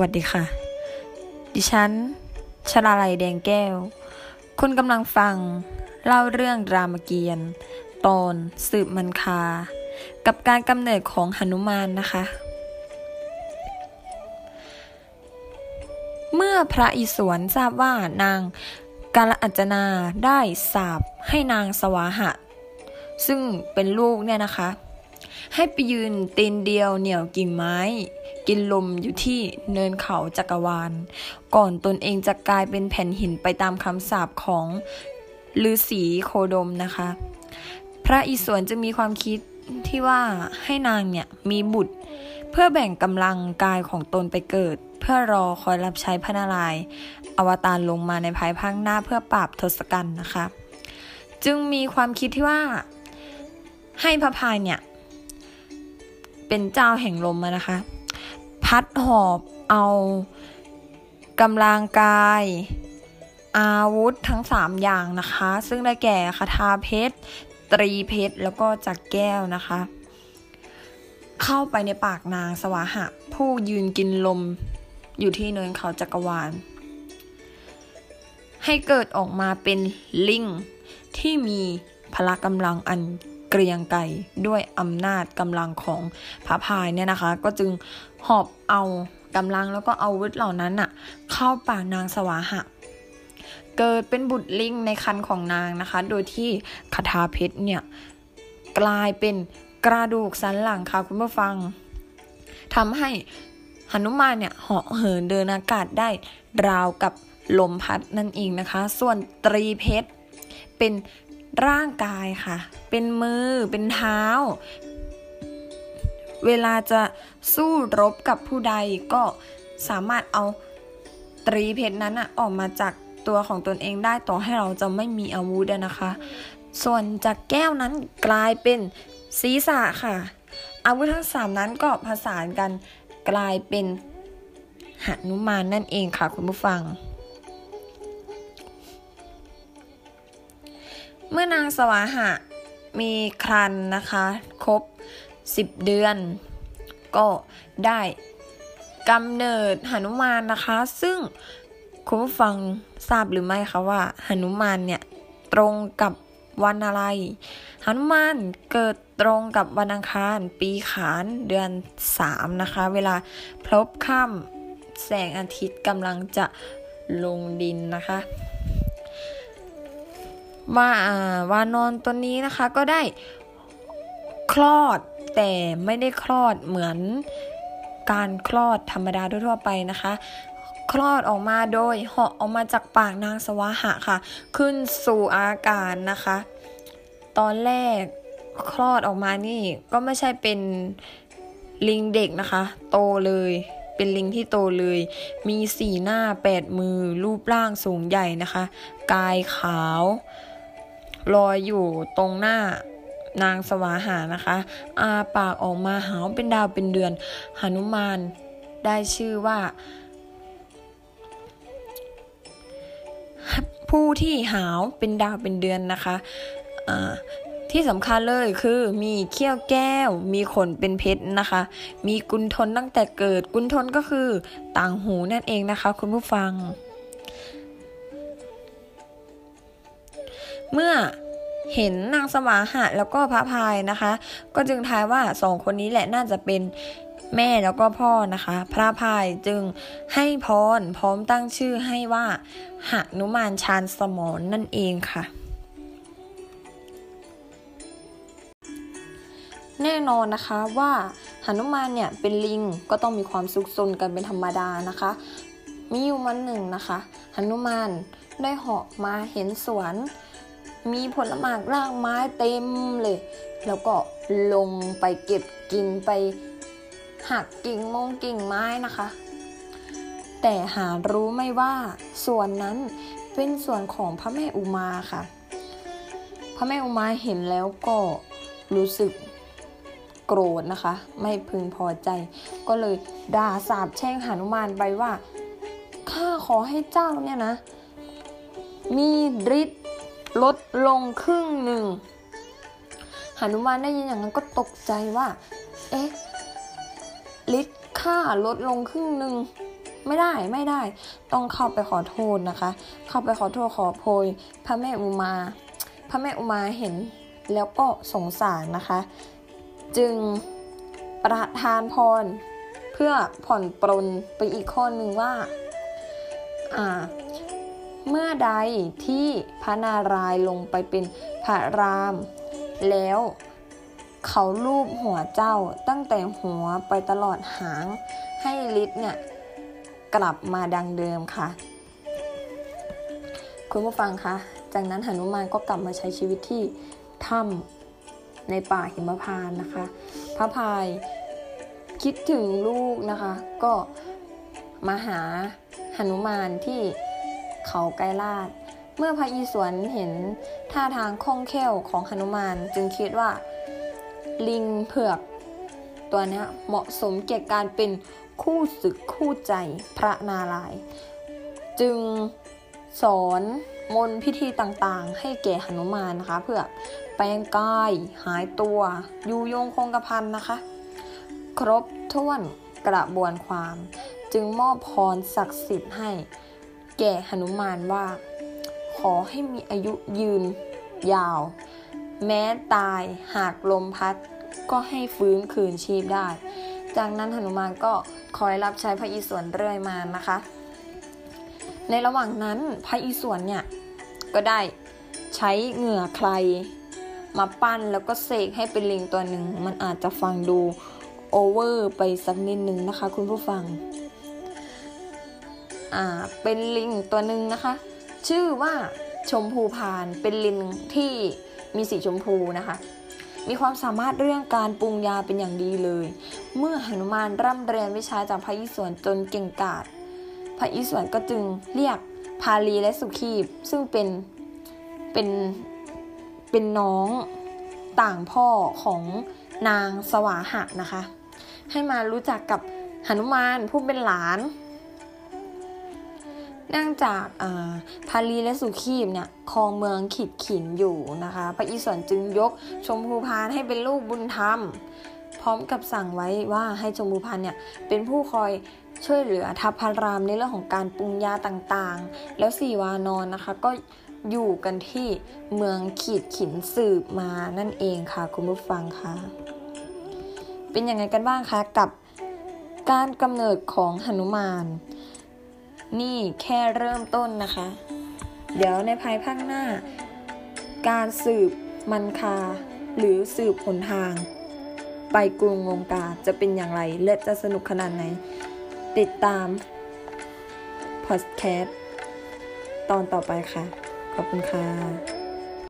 วัสดีค่ะ ดิฉัน ชลาลัยแดงแก้ว คุณกำลังฟัง เล่าเรื่องรามเกียรติ์ตอนสืบมันคา กับการกำเนิดของหนุมานนะคะ เมื่อพระอิศวรทราบว่านางกาลอัจนาได้สาบให้นางสวาหะ ซึ่งเป็นลูกเนี่ยนะคะ ให้ไปยืนตีนเดียวเหนี่ยวกิ่งไม้ กินลมอยู่ที่เนินเขาจักรวาล ก่อนตนเองจะกลายเป็นแผ่นหินไปตามคำสาปของฤาษีโคดมนะคะ พระอิศวรจะมีความคิดที่ว่าให้นางเนี่ยมีบุตร เพื่อแบ่งกำลังกายของตนไปเกิด เพื่อรอคอยรับใช้พระนารายณ์อวตารลงมาในภายภาคหน้าเพื่อปราบทศกัณฐ์นะคะ จึงมีความคิดที่ว่าให้พระพายเนี่ย เป็นเจ้าแห่งลมนะคะ พัดหอบเอากำลังกาย อาวุธทั้งสามอย่างนะคะ ซึ่งได้แก่คาถาเพชร ตรีเพชร แล้วก็จักแก้วนะคะ เข้าไปในปากนางสวาหะ ผู้ยืนกินลมอยู่ที่เนินเขาจักรวาล ให้เกิดออกมาเป็นลิงที่มีพละกำลังอัน เกรียงไกรด้วยอำนาจกำลังของพระพายเนี่ยนะคะ ก็จึงหอบเอากำลังแล้วก็อาวุธเหล่านั้นอะเข้าปากนางสวาหะ เกิดเป็นบุตรลิงในคันของนางนะคะ โดยที่คาถาเพชรเนี่ยกลายเป็นกระดูกสันหลังค่ะคุณผู้ฟังทำให้หนุมานเนี่ยเหาะเหินเดินอากาศได้ราวกับลมพัดนั่นเองนะคะ ส่วนตรีเพชรเป็น ร่างกายค่ะ เป็นมือ เป็นเท้า เวลาจะสู้รบกับผู้ใดก็สามารถเอาตรีเพชรนั้นอะออกมาจากตัวของตนเองได้ต่อให้เราจะไม่มีอาวุธนะคะ ส่วนจากแก้วนั้นกลายเป็นศีรษะค่ะ อาวุธทั้งสามนั้นก็ผสานกันกลายเป็นหนุมานนั่นเองค่ะคุณผู้ฟัง เมื่อนางสวาหะมีครันนะคะ ครบ 10 เดือน ก็ได้กำเนิดหนุมานนะคะ ซึ่งคุณผู้ฟังทราบหรือไม่คะว่าหนุมานเนี่ยตรงกับวันอะไรหนุมานเกิดตรงกับวันอังคารปีขานเดือน 3 นะคะ เวลาพลบค่ำแสงอาทิตย์กำลังจะลงดินนะคะ ว่าวานอนตัวนี้นะคะก็ได้คลอดแต่ไม่ได้คลอดเหมือนการคลอดธรรมดาทั่วไปนะคะ คลอดออกมาโดยเหาะออกมาจากปากนางสวาหะค่ะ ขึ้นสู่อากาศนะคะ ตอนแรกคลอดออกมานี่ก็ไม่ใช่เป็นลิงเด็กนะคะ โตเลยเป็นลิงที่โตเลย มีสีหน้าแปดมือรูปร่างสูงใหญ่นะคะ กายขาว ลอยอยู่ตรงหน้านางสวาหานะคะ อาปากออกมาหาวเป็นดาวเป็นเดือนหนุมานได้ชื่อว่า ผู้ที่หาวเป็นดาวเป็นเดือนนะคะะที่สำคัญเลยคือมีเขี้ยวแก้ว มีขนเป็นเพชรนะคะ มีกุนทนตั้งแต่เกิดกุนทนก็คือต่างหูนั่นเองนะคะ คุณผู้ฟัง เมื่อเห็นนางสวาหะแล้วก็พระพายนะคะ ก็จึงทายว่าสองคนนี้แหละน่าจะเป็นแม่แล้วก็พ่อนะคะ พระพายจึงให้พรพร้อมตั้งชื่อให้ว่าหนุมานชาญสมรนนั่นเองค่ะ แน่นอนนะคะว่าหนุมานเนี่ยเป็นลิงก็ต้องมีความสุขสนกันเป็นธรรมดานะคะ มีอยู่วันหนึ่งนะคะหนุมานได้เหาะมาเห็นสวน มีผลไม้รากไม้เต็มเลย แล้วก็ลงไปเก็บกิ่งไปหักกิ่งมงกิ่งไม้นะคะ แต่หารู้ไม่ว่าส่วนนั้นเป็นส่วนของพระแม่อุมาค่ะ พระแม่อุมาเห็นแล้วก็รู้สึกโกรธนะคะ ไม่พึงพอใจ ก็เลยด่าสาบแช่งหนุมานไปว่าข้าขอให้เจ้าเนี่ยนะ มีฤทธิ์ ลดลงครึ่งหนึ่งหนุมานได้ยินอย่างนั้นก็ตกใจว่า เอ๊ะลิตรค่าลดลงครึ่งหนึ่งไม่ได้ไม่ได้ ต้องเข้าไปขอโทษนะคะ เข้าไปขอโทษขอโพย พระแม่อุมา พระแม่อุมาเห็นแล้วก็สงสารนะคะ จึงประทานพรเพื่อผ่อนปรนไปอีกข้อหนึ่งว่า อ่า เมื่อใดที่พระนารายณ์ลงไปเป็นพระราม แล้วเขาลูบหัวเจ้าตั้งแต่หัวไปตลอดหาง ให้ฤทธิ์เนี่ยกลับมาดังเดิมค่ะ คุณผู้ฟังคะจากนั้นหนุมานก็กลับมาใช้ชีวิตที่ถ้ำในป่าหิมพานต์นะคะ พระพายคิดถึงลูกนะคะ ก็มาหาหนุมานที่ เขาไกลลาด เมื่อพระอีสวนเห็นท่าทางคล่องแคล่วของหนุมานจึงคิดว่า ลิงเผือก ตัวนี้เหมาะสมแก่การเป็นคู่ศึกคู่ใจพระนาราย จึงสอนมนพิธีต่างๆ ให้แก่หนุมานนะคะ เพื่อแปลงกายหายตัวอยู่ยงคงกระพันนะคะ ครบถ้วนกระบวนความ จึงมอบพรศักดิ์สิทธิ์ให้ แก่หนุมานว่า ขอให้มีอายุยืนยาว แม้ตายหากลมพัดก็ให้ฟื้นคืนชีพได้ จากนั้นหนุมานก็คอยรับใช้พระอิศวรเรื่อยมานะคะ ในระหว่างนั้นพระอิศวรเนี่ยก็ได้ใช้เหงื่อใคร มาปั้นแล้วก็เสกให้เป็นลิงตัวหนึ่ง มันอาจจะฟังดูโอเวอร์ไปสักนิดหนึ่งนะคะคุณผู้ฟัง เป็นลิงตัวหนึ่งนะคะ ชื่อว่าชมพูพานเป็นลิงที่มีสีชมพูนะคะ มีความสามารถเรื่องการปรุงยาเป็นอย่างดีเลย เมื่อหนุมานร่ำเรียนวิชาจากพระอิศวรจนเก่งกาจพระอิศวรก็จึงเรียกพาลีและสุขีบซึ่งเป็นเป็นเป็นน้องต่างพ่อของนางสวาหะนะคะ ให้มารู้จักกับหนุมานผู้เป็นหลาน เนื่องจากพาลีและสุขีบเนี่ยครองเมืองขิดขินอยู่นะคะพระอิศวรจึงยกชมพูพานให้เป็นลูกบุญธรรม พร้อมกับสั่งไว้ว่าให้ชมพูพานเนี่ยเป็นผู้คอยช่วยเหลือทัพพารามในเรื่องของการปรุงยาต่างๆ แล้วสีวานอนนะคะก็อยู่กันที่เมืองขีดขินสืบมานั่นเองค่ะคุณผู้ฟังค่ะเป็นยังไงกันบ้างคะกับการกำเนิดของหนุมาน นี่แค่เริ่มต้นนะคะ เดี๋ยวในภายภาคหน้า การสืบมันคา หรือสืบหนทาง ไปกรุงลงกาจะเป็นอย่างไรเลือดจะสนุกขนาดไหน ติดตามพอดแคสต์ตอนต่อไปค่ะ ขอบคุณค่ะ